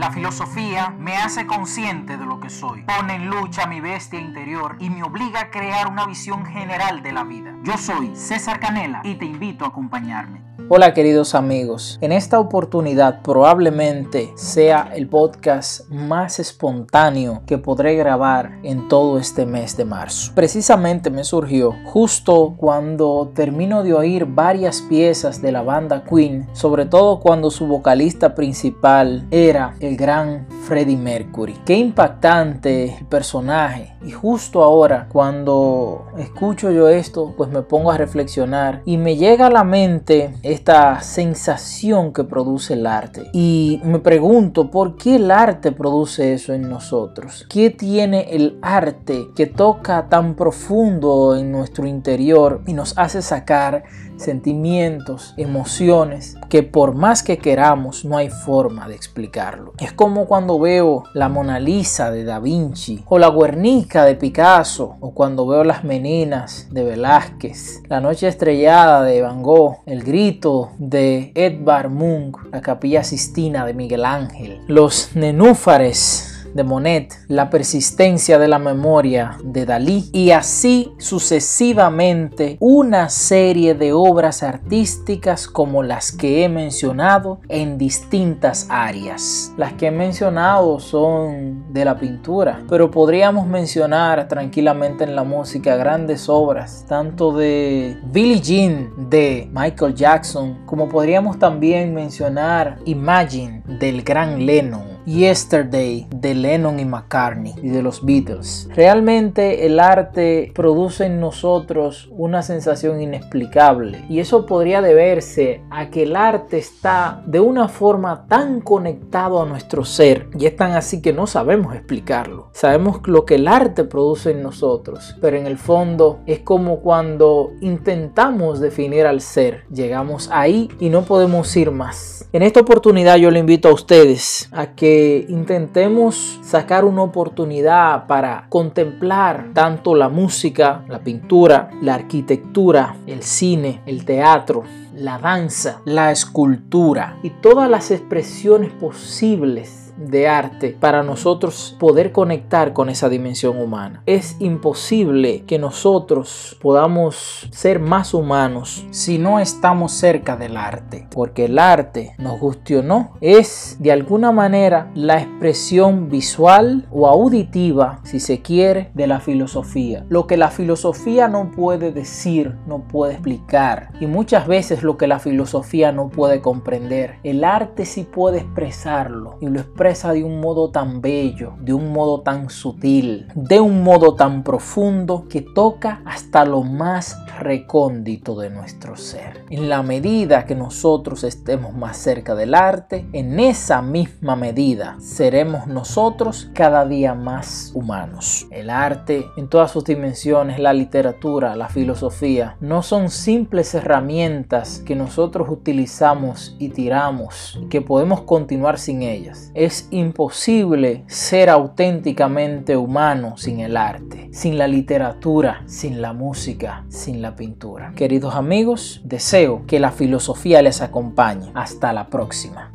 La filosofía me hace consciente de lo que soy, pone en lucha mi bestia interior y me obliga a crear una visión general de la vida. Yo soy César Canela y te invito a acompañarme. Hola queridos amigos, en esta oportunidad probablemente sea el podcast más espontáneo que podré grabar en todo este mes de marzo. Precisamente me surgió justo cuando termino de oír varias piezas de la banda Queen, sobre todo cuando su vocalista principal era el gran Freddie Mercury. Qué impactante el personaje y justo ahora cuando escucho yo esto pues me pongo a reflexionar y me llega a la mente esta sensación que produce el arte. Y me pregunto, ¿por qué el arte produce eso en nosotros? ¿Qué tiene el arte que toca tan profundo en nuestro interior y nos hace sacar sentimientos, emociones, que por más que queramos no hay forma de explicarlo. Es como cuando veo la Mona Lisa de Da Vinci o la Guernica de Picasso o cuando veo las Meninas de Velázquez, la Noche Estrellada de Van Gogh, el grito de Edvard Munch, la Capilla Sistina de Miguel Ángel, los nenúfares de Monet, la persistencia de la memoria de Dalí y así sucesivamente una serie de obras artísticas como las que he mencionado en distintas áreas. Las que he mencionado son de la pintura, pero podríamos mencionar tranquilamente en la música grandes obras, tanto de Billie Jean de Michael Jackson, como podríamos también mencionar Imagine del gran Lennon Yesterday de Lennon y McCartney y de los Beatles. Realmente el arte produce en nosotros una sensación inexplicable y eso podría deberse a que el arte está de una forma tan conectado a nuestro ser y es tan así que no sabemos explicarlo. Sabemos lo que el arte produce en nosotros, pero en el fondo es como cuando intentamos definir al ser. Llegamos ahí y no podemos ir más. En esta oportunidad yo le invito a ustedes a que intentemos sacar una oportunidad para contemplar tanto la música, la pintura, la arquitectura, el cine, el teatro, la danza, la escultura y todas las expresiones posibles de arte para nosotros poder conectar con esa dimensión humana. Es imposible que nosotros podamos ser más humanos si no estamos cerca del arte, porque el arte, nos guste o no, es de alguna manera la expresión visual o auditiva, si se quiere, de la filosofía. Lo que la filosofía no puede decir, no puede explicar, y muchas veces lo que la filosofía no puede comprender, el arte sí puede expresarlo y lo expresa de un modo tan bello, de un modo tan sutil, de un modo tan profundo que toca hasta lo más recóndito de nuestro ser. En la medida que nosotros estemos más cerca del arte, en esa misma medida seremos nosotros cada día más humanos. El arte en todas sus dimensiones, la literatura, la filosofía, no son simples herramientas que nosotros utilizamos y tiramos, que podemos continuar sin ellas. Es imposible ser auténticamente humano sin el arte, sin la literatura, sin la música, sin la pintura. Queridos amigos, deseo que la filosofía les acompañe. Hasta la próxima.